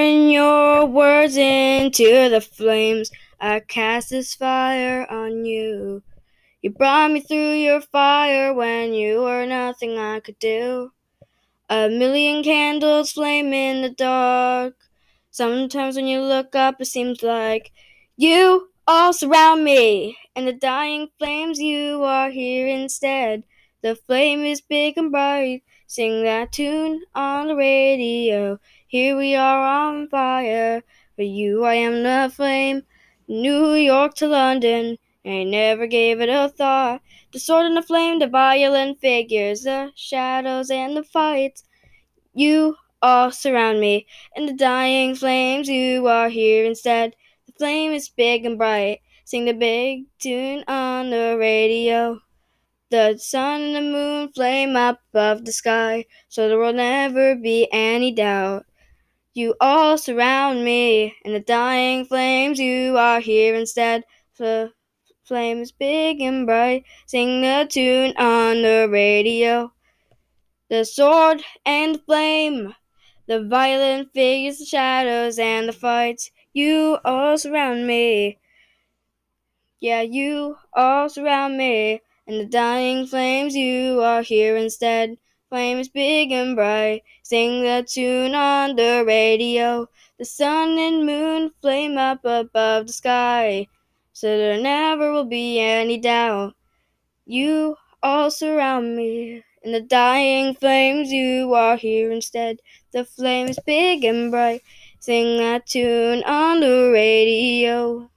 Turn your words into the flames. I cast this fire on you. You brought me through your fire when you were nothing I could do. A million candles flame in the dark. Sometimes when you look up, it seems like you all surround me. In the dying flames, you are here instead. The flame is big and bright. Sing that tune on the radio. Here we are on fire. For you, I am the flame. New York to London. I never gave it a thought. The sword and the flame, the violent figures, the shadows and the fights. You all surround me. In the dying flames, you are here instead. The flame is big and bright. Sing the big tune on the radio. The sun and the moon flame up above the sky, so there will never be any doubt. You all surround me in the dying flames. You are here instead. The flame is big and bright. Sing the tune on the radio. The sword and flame, the violent figures, the shadows, and the fights. You all surround me. Yeah, you all surround me. In the dying flames, you are here instead. Flames big and bright. Sing the tune on the radio. The sun and moon flame up above the sky. So there never will be any doubt. You all surround me. In the dying flames, you are here instead. The flames big and bright. Sing that tune on the radio.